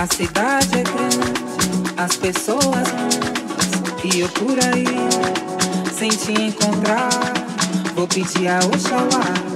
A cidade é grande, as pessoas grandes, e eu por aí, sem te encontrar, vou pedir a Oxalá.